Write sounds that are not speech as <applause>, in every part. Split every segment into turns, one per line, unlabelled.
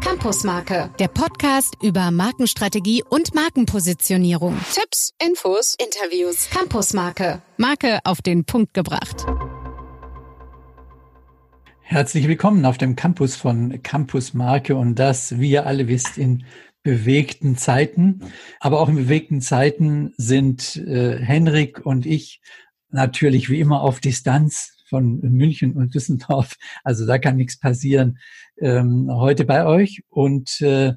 Campusmarke, der Podcast über Markenstrategie und Markenpositionierung. Tipps, Infos, Interviews. Campusmarke, Marke auf den Punkt gebracht.
Herzlich willkommen auf dem Campus von Campus Marke und das, wie ihr alle wisst, in bewegten Zeiten. Aber auch in bewegten Zeiten sind äh, Henrik und ich natürlich wie immer auf Distanz von München und Düsseldorf. Also da kann nichts passieren. Ähm, heute bei euch. Und äh,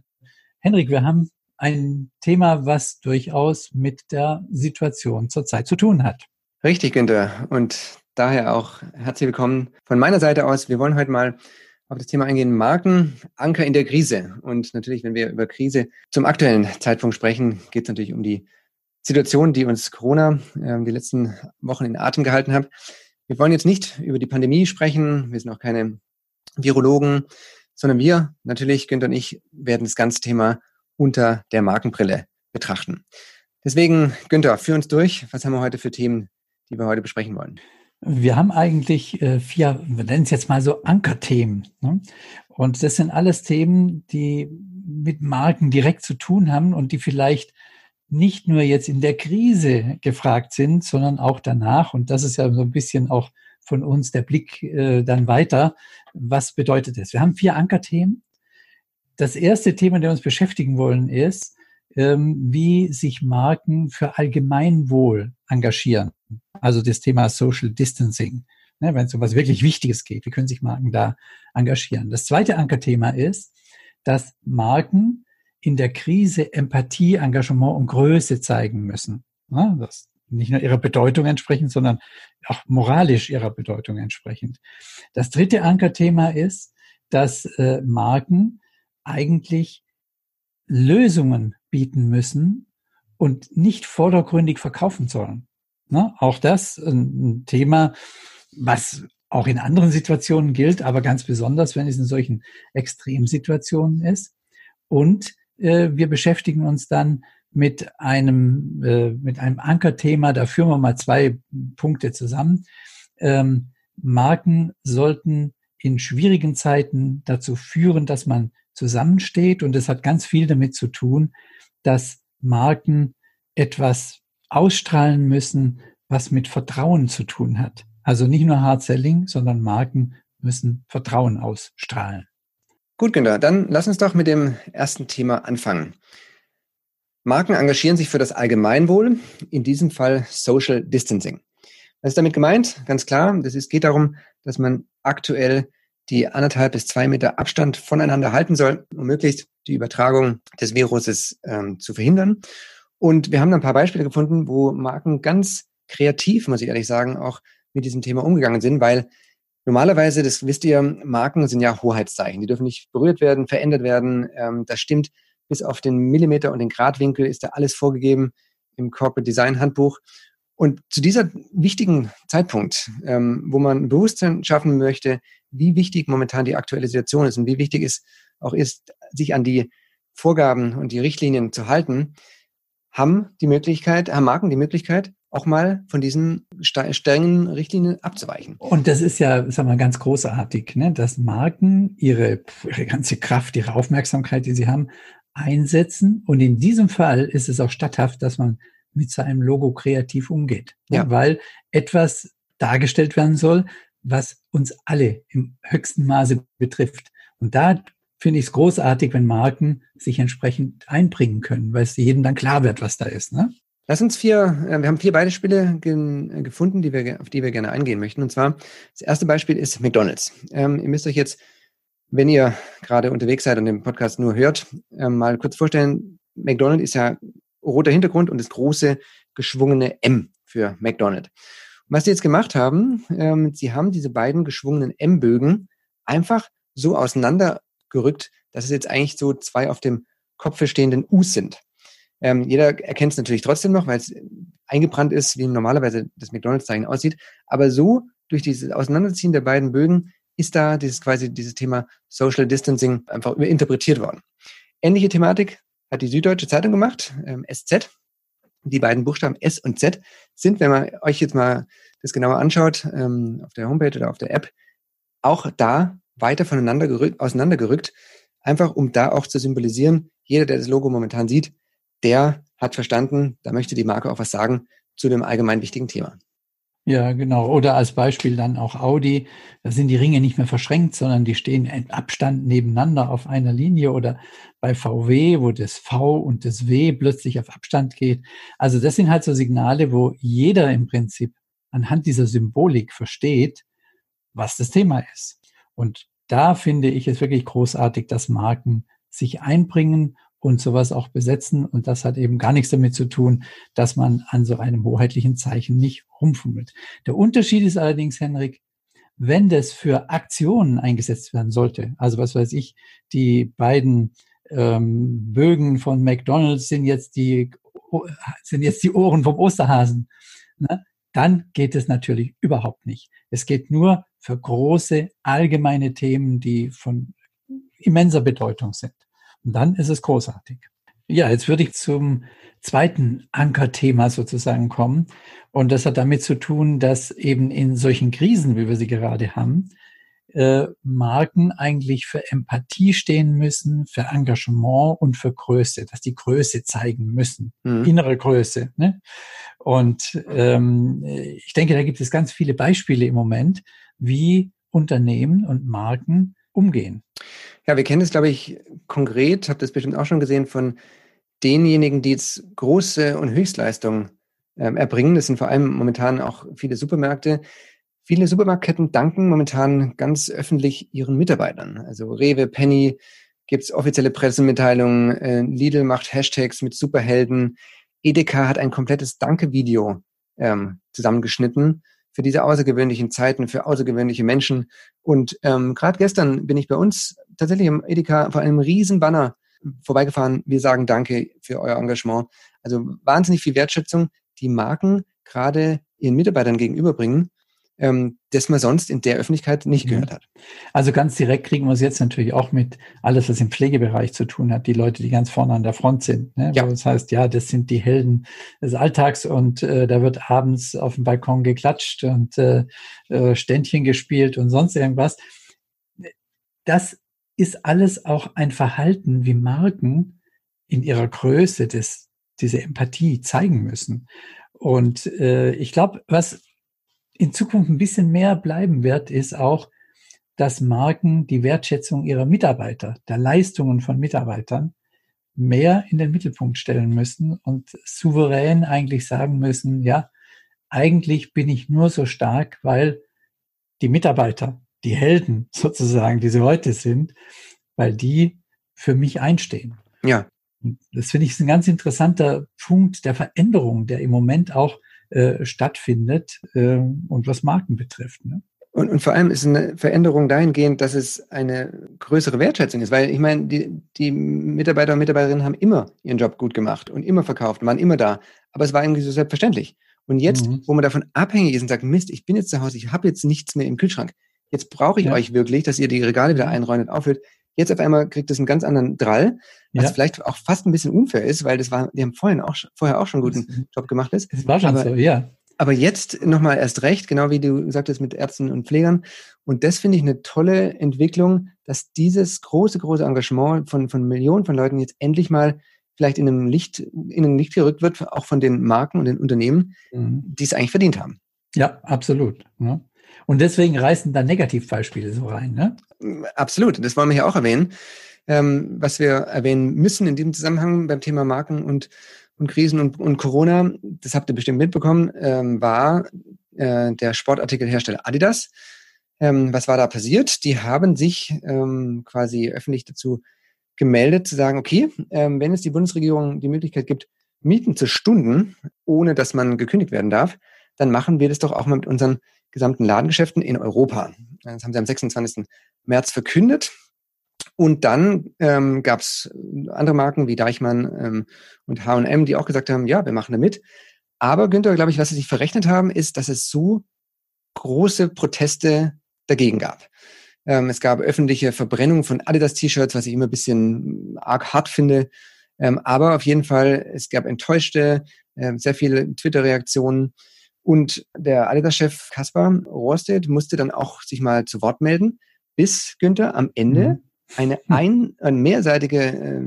Henrik, wir haben ein Thema, was durchaus mit der Situation zurzeit zu tun hat.
Richtig, Günther. Und daher auch herzlich willkommen von meiner Seite aus. Wir wollen heute mal auf das Thema eingehen, Marken, Anker in der Krise. Und natürlich, wenn wir über Krise zum aktuellen Zeitpunkt sprechen, geht es natürlich um die Situation, die uns Corona äh, die letzten Wochen in Atem gehalten hat. Wir wollen jetzt nicht über die Pandemie sprechen. Wir sind auch keine Virologen, sondern wir, natürlich, Günther und ich, werden das ganze Thema unter der Markenbrille betrachten. Deswegen, Günther, führ uns durch. Was haben wir heute für Themen, die wir heute besprechen wollen?
Wir haben eigentlich äh, vier, wir nennen es jetzt mal so Ankerthemen. Ne? Und das sind alles Themen, die mit Marken direkt zu tun haben und die vielleicht nicht nur jetzt in der Krise gefragt sind, sondern auch danach. Und das ist ja so ein bisschen auch von uns der Blick äh, dann weiter. Was bedeutet das? Wir haben vier Ankerthemen. Das erste Thema, das wir uns beschäftigen wollen, ist, ähm, wie sich Marken für Allgemeinwohl engagieren. Also das Thema Social Distancing. Ne, Wenn es um was wirklich Wichtiges geht, wie können sich Marken da engagieren? Das zweite Ankerthema ist, dass Marken in der Krise Empathie, Engagement und Größe zeigen müssen. Ja, das nicht nur ihrer Bedeutung entsprechend, sondern auch moralisch ihrer Bedeutung entsprechend. Das dritte Ankerthema ist, dass äh, Marken eigentlich Lösungen bieten müssen und nicht vordergründig verkaufen sollen. Ne? Auch das ein Thema, was auch in anderen Situationen gilt, aber ganz besonders, wenn es in solchen Extremsituationen ist. Und wir beschäftigen uns dann mit einem, äh, mit einem Ankerthema. Da führen wir mal zwei Punkte zusammen. Ähm, Marken sollten in schwierigen Zeiten dazu führen, dass man zusammensteht. Und das hat ganz viel damit zu tun, dass Marken etwas ausstrahlen müssen, was mit Vertrauen zu tun hat. Also nicht nur Hard Selling, sondern Marken müssen Vertrauen ausstrahlen.
Gut, Günther, dann lass uns doch mit dem ersten Thema anfangen. Marken engagieren sich für das Allgemeinwohl, in diesem Fall Social Distancing. Was ist damit gemeint? Ganz klar, ist, geht darum, dass man aktuell die anderthalb bis zwei Meter Abstand voneinander halten soll, um möglichst die Übertragung des Viruses ähm, zu verhindern. Und wir haben ein paar Beispiele gefunden, wo Marken ganz kreativ, muss ich ehrlich sagen, auch mit diesem Thema umgegangen sind, weil Normalerweise, das wisst ihr, Marken sind ja Hoheitszeichen. Die dürfen nicht berührt werden, verändert werden. Ähm, das stimmt bis auf den Millimeter und den Gradwinkel ist da alles vorgegeben im Corporate Design Handbuch. Und zu dieser wichtigen Zeitpunkt, ähm, wo man Bewusstsein schaffen möchte, wie wichtig momentan die aktuelle Situation ist und wie wichtig es auch ist, sich an die Vorgaben und die Richtlinien zu halten, haben die Möglichkeit, haben Marken die Möglichkeit, auch mal von diesen strengen Richtlinien abzuweichen.
Und das ist ja, sag mal, ganz großartig, ne? dass Marken ihre, ihre ganze Kraft, ihre Aufmerksamkeit, die sie haben, einsetzen. Und in diesem Fall ist es auch statthaft, dass man mit seinem Logo kreativ umgeht. Ne? Ja. Weil etwas dargestellt werden soll, was uns alle im höchsten Maße betrifft. Und da finde ich es großartig, wenn Marken sich entsprechend einbringen können, weil es jedem dann klar wird, was da ist. Ne?
Lass uns vier, äh, wir haben vier Beispiele ge gefunden, die wir, auf die wir gerne eingehen möchten. Und zwar, das erste Beispiel ist McDonalds. Ähm, ihr müsst euch jetzt, wenn ihr gerade unterwegs seid und den Podcast nur hört, ähm, mal kurz vorstellen, McDonald's ist ja roter Hintergrund und das große geschwungene M für McDonald's. Und was sie jetzt gemacht haben, ähm, sie haben diese beiden geschwungenen M-Bögen einfach so auseinandergerückt, dass es jetzt eigentlich so zwei auf dem Kopf stehenden U's sind. Ähm, jeder erkennt es natürlich trotzdem noch, weil es eingebrannt ist, wie normalerweise das McDonalds-Zeichen aussieht. Aber so, durch dieses Auseinanderziehen der beiden Bögen, ist da dieses quasi dieses Thema Social Distancing einfach überinterpretiert worden. Ähnliche Thematik hat die Süddeutsche Zeitung gemacht, ähm, SZ. Die beiden Buchstaben S und Z sind, wenn man euch jetzt mal das genauer anschaut, ähm, auf der Homepage oder auf der App, auch da weiter voneinander gerückt, auseinandergerückt, einfach um da auch zu symbolisieren, jeder, der das Logo momentan sieht, der hat verstanden, da möchte die Marke auch was sagen zu dem allgemein wichtigen Thema.
Ja, genau. Oder als Beispiel dann auch Audi. Da sind die Ringe nicht mehr verschränkt, sondern die stehen in Abstand nebeneinander auf einer Linie. Oder bei VW, wo das V und das W plötzlich auf Abstand geht. Also das sind halt so Signale, wo jeder im Prinzip anhand dieser Symbolik versteht, was das Thema ist. Und da finde ich es wirklich großartig, dass Marken sich einbringen und sowas auch besetzen. Und das hat eben gar nichts damit zu tun, dass man an so einem hoheitlichen Zeichen nicht rumfummelt. Der Unterschied ist allerdings, Henrik, wenn das für Aktionen eingesetzt werden sollte, also was weiß ich, die beiden ähm, Bögen von McDonald's sind jetzt die sind jetzt die Ohren vom Osterhasen, ne? dann geht es natürlich überhaupt nicht. Es geht nur für große allgemeine Themen, die von immenser Bedeutung sind. Und dann ist es großartig. Ja, jetzt würde ich zum zweiten Ankerthema sozusagen kommen. Und das hat damit zu tun, dass eben in solchen Krisen, wie wir sie gerade haben, äh, Marken eigentlich für Empathie stehen müssen, für Engagement und für Größe, dass die Größe zeigen müssen, mhm. innere Größe. Ne? Und ähm, ich denke, da gibt es ganz viele Beispiele im Moment, wie Unternehmen und Marken umgehen.
Ja, wir kennen es, glaube ich, konkret, habt ihr es bestimmt auch schon gesehen, von denjenigen, die jetzt große und Höchstleistungen ähm, erbringen. Das sind vor allem momentan auch viele Supermärkte. Viele Supermarktketten danken momentan ganz öffentlich ihren Mitarbeitern. Also Rewe, Penny gibt's offizielle Pressemitteilungen, äh, Lidl macht Hashtags mit Superhelden, Edeka hat ein komplettes Danke-Video ähm, zusammengeschnitten für diese außergewöhnlichen Zeiten, für außergewöhnliche Menschen. Und ähm, gerade gestern bin ich bei uns tatsächlich im Edeka vor einem riesen Banner vorbeigefahren. Wir sagen Danke für euer Engagement. Also wahnsinnig viel Wertschätzung, die Marken gerade ihren Mitarbeitern gegenüberbringen ähm, das man sonst in der Öffentlichkeit nicht mhm. gehört hat.
Also ganz direkt kriegen wir es jetzt natürlich auch mit alles, was im Pflegebereich zu tun hat, die Leute, die ganz vorne an der Front sind. Ne? Ja. Das heißt, ja, das sind die Helden des Alltags und äh, da wird abends auf dem Balkon geklatscht und äh, äh, Ständchen gespielt und sonst irgendwas. Das ist alles auch ein Verhalten, wie Marken in ihrer Größe des, diese Empathie zeigen müssen. Und äh, ich glaube, was in Zukunft ein bisschen mehr bleiben wird, ist auch, dass Marken die Wertschätzung ihrer Mitarbeiter, der Leistungen von Mitarbeitern mehr in den Mittelpunkt stellen müssen und souverän eigentlich sagen müssen, ja, eigentlich bin ich nur so stark, weil die Mitarbeiter, die Helden <laughs> sozusagen, die sie heute sind, weil die für mich einstehen.
Ja.
Das finde ich ein ganz interessanter Punkt der Veränderung, der im Moment auch äh, stattfindet äh, und was Marken betrifft. Ne?
Und, und vor allem ist eine Veränderung dahingehend, dass es eine größere Wertschätzung ist, weil ich meine, die, die Mitarbeiter und Mitarbeiterinnen haben immer ihren Job gut gemacht und immer verkauft, waren immer da, aber es war irgendwie so selbstverständlich. Und jetzt, mhm. wo man davon abhängig ist und sagt, Mist, ich bin jetzt zu Hause, ich habe jetzt nichts mehr im Kühlschrank, jetzt brauche ich ja. euch wirklich, dass ihr die Regale wieder einräumt und aufhört, Jetzt auf einmal kriegt es einen ganz anderen Drall, was ja. vielleicht auch fast ein bisschen unfair ist, weil das war, die haben vorhin auch, vorher auch schon einen guten Job gemacht ist.
Das war schon aber, so, ja.
Aber jetzt nochmal erst recht, genau wie du gesagt hast mit Ärzten und Pflegern. Und das finde ich eine tolle Entwicklung, dass dieses große, große Engagement von, von Millionen von Leuten jetzt endlich mal vielleicht in einem Licht, in ein Licht gerückt wird, auch von den Marken und den Unternehmen, mhm. die es eigentlich verdient haben.
Ja, absolut. Ja. Und deswegen reißen da Negativbeispiele so rein, ne?
Absolut, das wollen wir hier auch erwähnen. Ähm, was wir erwähnen müssen in diesem Zusammenhang beim Thema Marken und, und Krisen und, und Corona, das habt ihr bestimmt mitbekommen, ähm, war äh, der Sportartikelhersteller Adidas. Ähm, was war da passiert? Die haben sich ähm, quasi öffentlich dazu gemeldet, zu sagen, okay, ähm, wenn es die Bundesregierung die Möglichkeit gibt, Mieten zu stunden, ohne dass man gekündigt werden darf, dann machen wir das doch auch mal mit unseren gesamten Ladengeschäften in Europa. Das haben sie am 26. März verkündet. Und dann ähm, gab es andere Marken wie Deichmann ähm, und H&M, die auch gesagt haben, ja, wir machen da mit. Aber Günther, glaube ich, was sie sich verrechnet haben, ist, dass es so große Proteste dagegen gab. Ähm, es gab öffentliche Verbrennung von Adidas-T-Shirts, was ich immer ein bisschen arg hart finde. Ähm, aber auf jeden Fall, es gab enttäuschte, äh, sehr viele Twitter-Reaktionen. Und der Adidas-Chef Kaspar Rohrstedt musste dann auch sich mal zu Wort melden, bis, Günther, am Ende mhm. eine, ein, eine mehrseitige äh,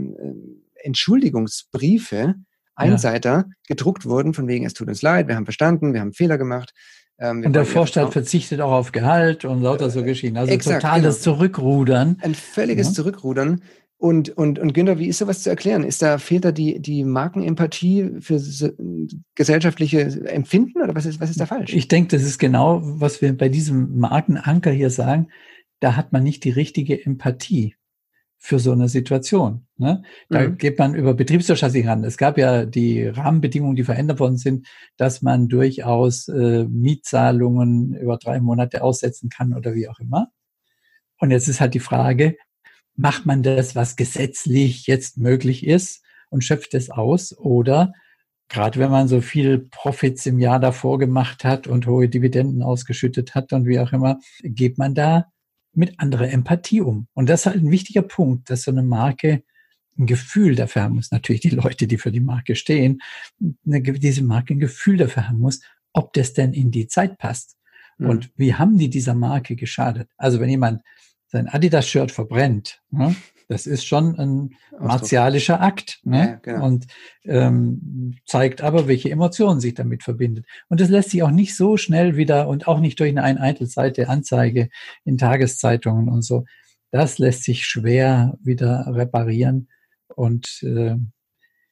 Entschuldigungsbriefe, Einseiter, ja. gedruckt wurden, von wegen, es tut uns leid, wir haben verstanden, wir haben Fehler gemacht.
Ähm, und der Vorstand verzichtet auch auf Gehalt und lauter so Geschichten. Also Exakt, totales genau. Zurückrudern.
Ein völliges ja. Zurückrudern. Und, und, und Günther, wie ist sowas zu erklären? Ist da, fehlt da die, die Markenempathie für gesellschaftliche Empfinden oder was ist, was ist da falsch?
Ich denke, das ist genau, was wir bei diesem Markenanker hier sagen. Da hat man nicht die richtige Empathie für so eine Situation. Ne? Da mhm. geht man über Betriebswirtschaftlich ran. Es gab ja die Rahmenbedingungen, die verändert worden sind, dass man durchaus äh, Mietzahlungen über drei Monate aussetzen kann oder wie auch immer. Und jetzt ist halt die Frage, macht man das, was gesetzlich jetzt möglich ist und schöpft es aus oder gerade wenn man so viel Profits im Jahr davor gemacht hat und hohe Dividenden ausgeschüttet hat und wie auch immer, geht man da mit anderer Empathie um. Und das ist halt ein wichtiger Punkt, dass so eine Marke ein Gefühl dafür haben muss. Natürlich die Leute, die für die Marke stehen, eine, diese Marke ein Gefühl dafür haben muss, ob das denn in die Zeit passt. Mhm. Und wie haben die dieser Marke geschadet? Also wenn jemand sein Adidas-Shirt verbrennt, ne, das ist schon ein martialischer Akt ne? Ja, genau. und ähm, zeigt aber, welche Emotionen sich damit verbindet. Und das lässt sich auch nicht so schnell wieder und auch nicht durch eine Einzelseite Anzeige in Tageszeitungen und so. Das lässt sich schwer wieder reparieren. Und äh,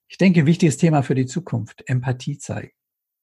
ich denke, wichtiges Thema für die Zukunft, Empathie zeigen.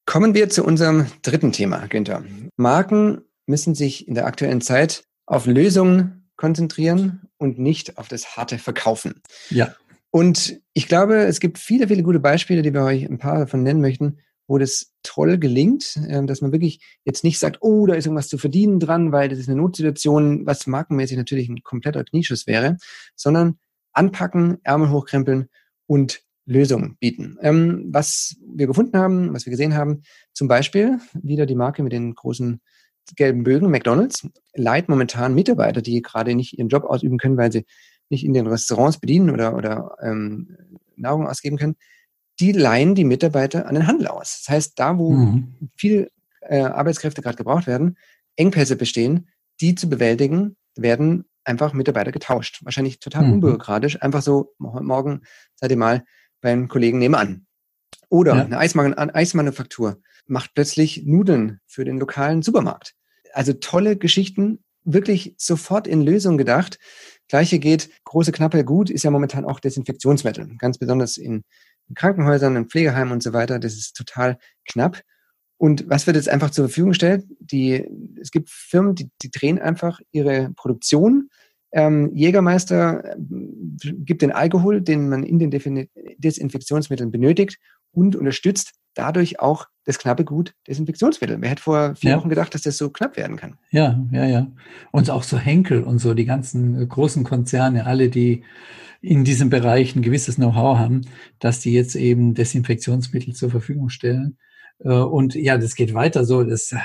Kommen wir zu unserem dritten Thema, Günther. Marken müssen sich in der aktuellen Zeit auf Lösungen konzentrieren und nicht auf das harte Verkaufen.
Ja.
Und ich glaube, es gibt viele, viele gute Beispiele, die wir euch ein paar davon nennen möchten, wo das toll gelingt, ähm, dass man wirklich jetzt nicht sagt, oh, da ist irgendwas zu verdienen dran, weil das ist eine Notsituation, was markenmäßig natürlich ein kompletter Knieschuss wäre, sondern anpacken, Ärmel hochkrempeln und Lösungen bieten. Ähm, was wir gefunden haben, was wir gesehen haben, zum Beispiel wieder die Marke mit den großen gelben Bögen, McDonald's, leiht momentan Mitarbeiter, die gerade nicht ihren Job ausüben können, weil sie nicht in den Restaurants bedienen oder, oder ähm, Nahrung ausgeben können, die leihen die Mitarbeiter an den Handel aus. Das heißt, da, wo mhm. viele äh, Arbeitskräfte gerade gebraucht werden, Engpässe bestehen, die zu bewältigen, werden einfach Mitarbeiter getauscht. Wahrscheinlich total mhm. unbürokratisch. Einfach so, morgen seid ihr mal beim Kollegen nebenan. Oder ja. eine Eisman Eismanufaktur macht plötzlich Nudeln für den lokalen Supermarkt. Also tolle Geschichten, wirklich sofort in Lösung gedacht. Gleiche geht, große Knappe gut, ist ja momentan auch Desinfektionsmittel. Ganz besonders in, Krankenhäusern, in Pflegeheimen und so weiter. Das ist total knapp. Und was wird jetzt einfach zur Verfügung gestellt? Die, es gibt Firmen, die, die drehen einfach ihre Produktion. Ähm, Jägermeister äh, gibt den Alkohol, den man in den Desinfektionsmitteln benötigt und unterstützt dadurch auch das knappe Gut Desinfektionsmittel. Wer hätte vor vier ja. Wochen gedacht, dass das so knapp werden kann?
Ja, ja, ja. Und auch so Henkel und so, die ganzen äh, großen Konzerne, alle, die in diesem Bereich ein gewisses Know-how haben, dass die jetzt eben Desinfektionsmittel zur Verfügung stellen. Äh, und ja, das geht weiter so. Das, äh,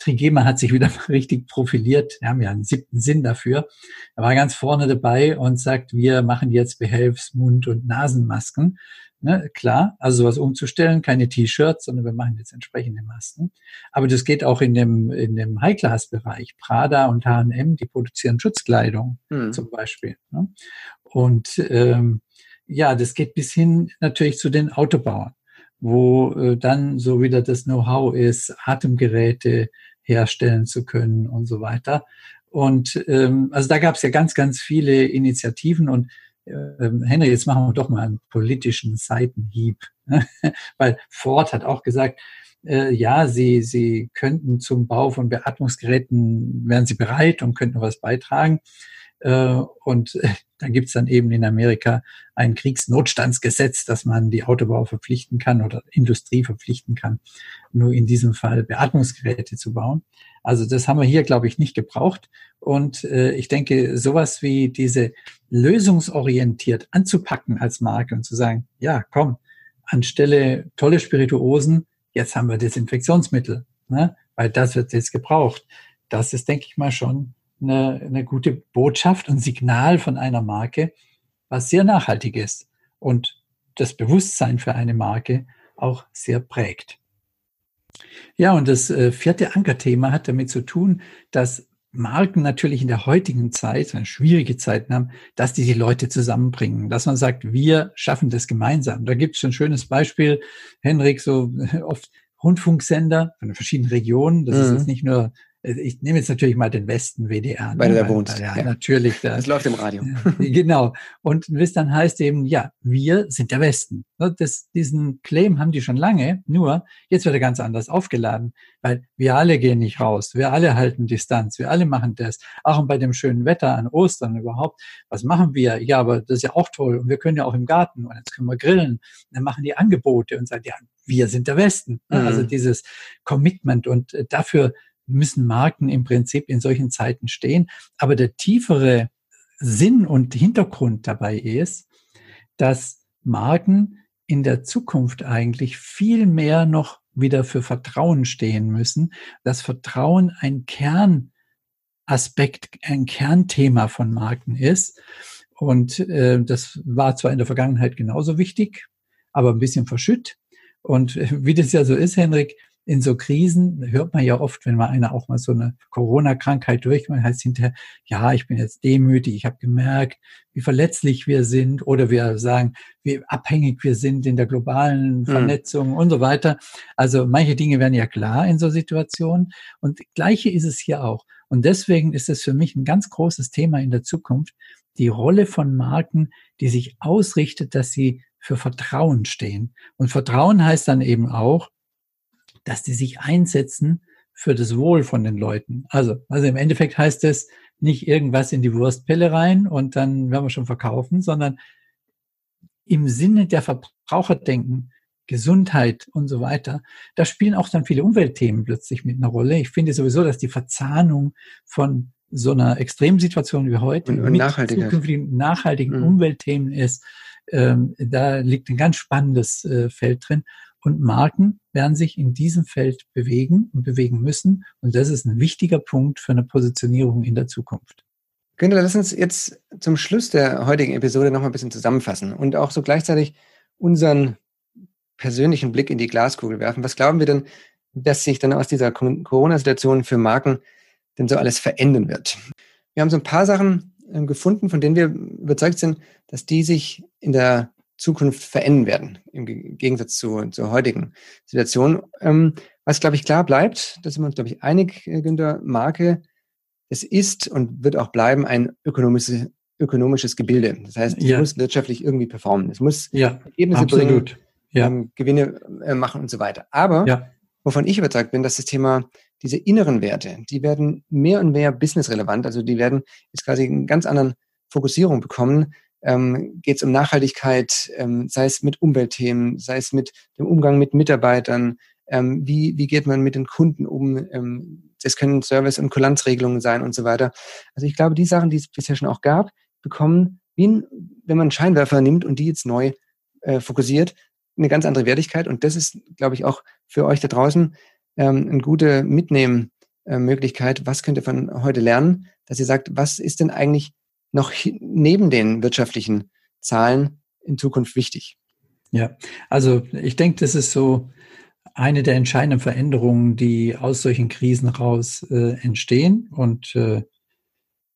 Trigema hat sich wieder <laughs> richtig profiliert. Wir haben ja einen siebten Sinn dafür. Er war ganz vorne dabei und sagt, wir machen jetzt Behelfs-, Mund- und Nasenmasken. Ne, klar, also sowas umzustellen, keine T-Shirts, sondern wir machen jetzt entsprechende Masken. Aber das geht auch in dem, in dem High-Class-Bereich. Prada und H&M, die produzieren Schutzkleidung hm. zum Beispiel. Ne? Und ähm, ja, das geht bis hin natürlich zu den Autobauern, wo äh, dann so wieder das Know-how ist, Atemgeräte herstellen zu können und so weiter. Und ähm, also da gab es ja ganz, ganz viele Initiativen und Henry, jetzt machen wir doch mal einen politischen Seitenhieb. <laughs> Weil Ford hat auch gesagt, äh, ja, sie, sie könnten zum Bau von Beatmungsgeräten, wären sie bereit und könnten was beitragen. Äh, und äh, <laughs> da gibt's dann eben in Amerika ein Kriegsnotstandsgesetz, dass man die Autobauer verpflichten kann oder Industrie verpflichten kann, nur in diesem Fall Beatmungsgeräte zu bauen. Also das haben wir hier, glaube ich, nicht gebraucht. Und äh, ich denke, sowas wie diese lösungsorientiert anzupacken als Marke und zu sagen, ja, komm, anstelle tolle Spirituosen, jetzt haben wir Desinfektionsmittel, ne? weil das wird jetzt gebraucht. Das ist, denke ich mal, schon eine, eine gute Botschaft und Signal von einer Marke, was sehr nachhaltig ist und das Bewusstsein für eine Marke auch sehr prägt. Ja, und das äh, vierte Ankerthema hat damit zu tun, dass Marken natürlich in der heutigen Zeit, eine schwierige Zeiten haben, dass die die Leute zusammenbringen, dass man sagt, wir schaffen das gemeinsam. Da gibt es ein schönes Beispiel, Henrik, so <laughs> oft Rundfunksender von verschiedenen Regionen. Das mhm. ist jetzt nicht nur ich nehme jetzt natürlich mal den Westen WDR.
Weil ne? du da wohnst.
Ja, ja, natürlich.
Da, das läuft im Radio.
genau. Und was dann heißt eben, ja, wir sind der Westen. Ne, das, diesen Claim haben die schon lange, nur jetzt wird er ganz anders aufgeladen, weil wir alle gehen nicht raus, wir alle halten Distanz, wir alle machen das. Auch bei dem schönen Wetter an Ostern überhaupt. Was machen wir? Ja, aber das ist ja auch toll und wir können ja auch im Garten und jetzt können wir grillen. Dann machen die Angebote und sagen, ja, wir sind der Westen. Ne, also mhm. Also dieses Commitment und äh, dafür müssen Marken im Prinzip in solchen Zeiten stehen. Aber der tiefere Sinn und Hintergrund dabei ist, dass Marken in der Zukunft eigentlich viel mehr noch wieder für Vertrauen stehen müssen. Das Vertrauen ein Kernaspekt, ein Kernthema von Marken ist. Und äh, das war zwar in der Vergangenheit genauso wichtig, aber ein bisschen verschütt. Und äh, wie das ja so ist, Henrik, in so Krisen hört man ja oft, wenn man einer auch mal so eine Corona-Krankheit durchmacht, heißt hinterher, ja, ich bin jetzt demütig, ich habe gemerkt, wie verletzlich wir sind oder wir sagen, wie abhängig wir sind in der globalen mhm. Vernetzung mhm. und so weiter. Also manche Dinge werden ja klar in so Situationen und gleiche ist es hier auch. Und deswegen ist es für mich ein ganz großes Thema in der Zukunft, die Rolle von Marken, die sich ausrichtet, dass sie für Vertrauen stehen. Und Vertrauen heißt dann eben auch, dass die sich einsetzen für das Wohl von den Leuten. Also, also im Endeffekt heißt es nicht irgendwas in die Wurstpelle rein und dann werden wir schon verkaufen, sondern im Sinne der Verbraucherdenken, Gesundheit und so weiter, da spielen auch dann viele Umweltthemen plötzlich mit einer Rolle. Ich finde sowieso, dass die Verzahnung von so einer Extremsituation wie heute
und, und mit zukünftigen
nachhaltigen mhm. Umweltthemen ist, ähm, da liegt ein ganz spannendes äh, Feld drin. Und Marken werden sich in diesem Feld bewegen und bewegen müssen. Und das ist ein wichtiger Punkt für eine Positionierung in der Zukunft.
Günther, lass uns jetzt zum Schluss der heutigen Episode noch mal ein bisschen zusammenfassen und auch so gleichzeitig unseren persönlichen Blick in die Glaskugel werfen. Was glauben wir denn, dass sich dann aus dieser Corona-Situation für Marken denn so alles verändern wird? Wir haben so ein paar Sachen ähm, gefunden, von denen wir überzeugt sind, dass die sich in der Zukunft verändern werden, im Gegensatz zu, zur heutigen Situation. Ähm, was, glaube ich, klar bleibt, da sind wir uns, glaube ich, einig, äh, Günther, Marke, es ist und wird auch bleiben ein ökonomisches, ökonomisches Gebilde. Das heißt, es ja. muss wirtschaftlich irgendwie performen. Es muss
ja, Ergebnisse absolut. bringen,
ja. ähm, Gewinne äh, machen und so weiter. Aber wovon ich überzeugt bin, dass das Thema diese inneren Werte, die werden mehr und mehr businessrelevant. Also die werden jetzt quasi einen ganz anderen Fokussierung bekommen, ähm, geht es um Nachhaltigkeit, ähm, sei es mit Umweltthemen, sei es mit dem Umgang mit Mitarbeitern, ähm, wie, wie geht man mit den Kunden um, ähm, es können Service- und Kulanzregelungen sein und so weiter. Also ich glaube, die Sachen, die es bisher schon auch gab, bekommen, wie ein, wenn man Scheinwerfer nimmt und die jetzt neu äh, fokussiert, eine ganz andere Wertigkeit. Und das ist, glaube ich, auch für euch da draußen ähm, eine gute Mitnehmen-Möglichkeit. Was könnt ihr von heute lernen, dass ihr sagt, was ist denn eigentlich noch neben den wirtschaftlichen Zahlen in Zukunft wichtig?
Ja, also ich denke, das ist so eine der entscheidenden Veränderungen, die aus solchen Krisen raus äh, entstehen. Und äh,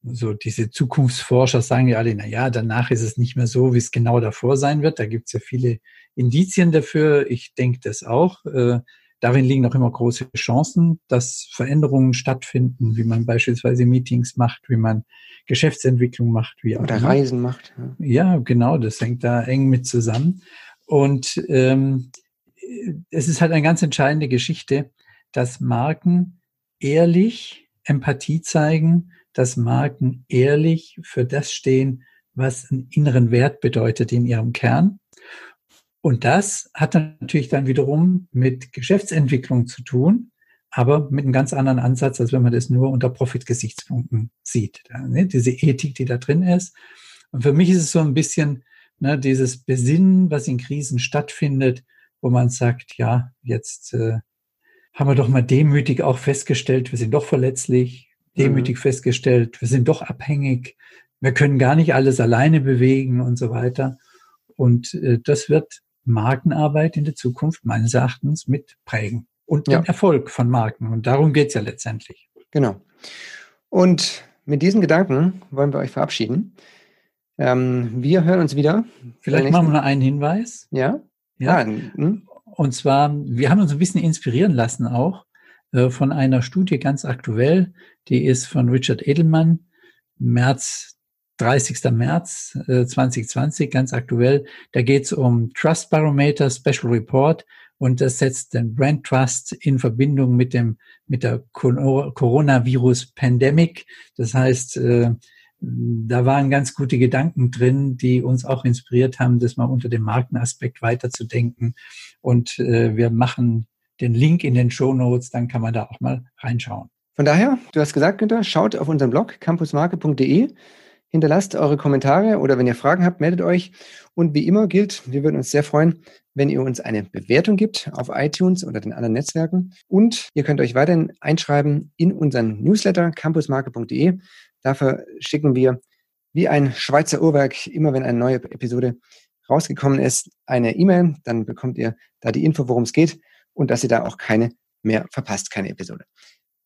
so diese Zukunftsforscher sagen ja alle, na ja, danach ist es nicht mehr so, wie es genau davor sein wird. Da gibt es ja viele Indizien dafür. Ich denke das auch. Äh, darin liegen auch immer große Chancen, dass Veränderungen stattfinden, wie man beispielsweise Meetings macht, wie man Geschäftsentwicklung macht, wie
auch Oder immer. Reisen macht.
Ja. ja, genau, das hängt da eng mit zusammen. Und ähm, es ist halt eine ganz entscheidende Geschichte, dass Marken ehrlich Empathie zeigen, dass Marken ehrlich für das stehen, was einen inneren Wert bedeutet in ihrem Kern und das hat dann natürlich dann wiederum mit Geschäftsentwicklung zu tun, aber mit einem ganz anderen Ansatz, als wenn man das nur unter Profit-Gesichtspunkten sieht. Ne? Diese Ethik, die da drin ist. Und für mich ist es so ein bisschen ne, dieses Besinnen, was in Krisen stattfindet, wo man sagt, ja, jetzt äh, haben wir doch mal demütig auch festgestellt, wir sind doch verletzlich, demütig mhm. festgestellt, wir sind doch abhängig, wir können gar nicht alles alleine bewegen und so weiter. Und äh, das wird Markenarbeit in der Zukunft meines Erachtens mit prägen und ja. den Erfolg von Marken. Und darum geht's ja letztendlich.
Genau. Und mit diesen Gedanken wollen wir euch verabschieden. Ähm, wir hören uns wieder.
Vielleicht machen wir noch einen Hinweis.
Ja.
Ja. Ah, hm? Und zwar, wir haben uns ein bisschen inspirieren lassen auch äh, von einer Studie ganz aktuell. Die ist von Richard Edelmann, März 30. März äh, 2020, ganz aktuell. Da geht es um Trust Barometer Special Report und das setzt den Brand Trust in Verbindung mit dem mit der Coronavirus Pandemic. Das heißt, äh, da waren ganz gute Gedanken drin, die uns auch inspiriert haben, das mal unter dem Markenaspekt weiterzudenken. Und äh, wir machen den Link in den Show Notes, dann kann man da auch mal reinschauen.
Von daher, du hast gesagt, Günther, schaut auf unseren Blog campusmarke.de Hinterlasst eure Kommentare oder wenn ihr Fragen habt, meldet euch. Und wie immer gilt, wir würden uns sehr freuen, wenn ihr uns eine Bewertung gibt auf iTunes oder den anderen Netzwerken. Und ihr könnt euch weiterhin einschreiben in unseren Newsletter campusmarke.de. Dafür schicken wir wie ein Schweizer Uhrwerk, immer wenn eine neue Episode rausgekommen ist, eine E-Mail. Dann bekommt ihr da die Info, worum es geht und dass ihr da auch keine mehr verpasst, keine Episode.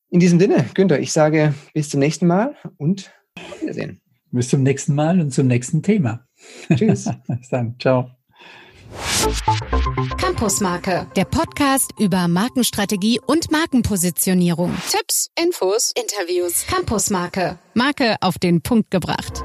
In diesem Sinne, Günther, ich sage bis zum nächsten Mal und auf Wiedersehen.
Bis zum nächsten Mal und zum nächsten Thema.
Tschüss. <laughs>
Bis dann. Ciao.
Campusmarke, der Podcast über Markenstrategie und Markenpositionierung. Tipps, Infos, Interviews. Campusmarke, Marke auf den Punkt gebracht.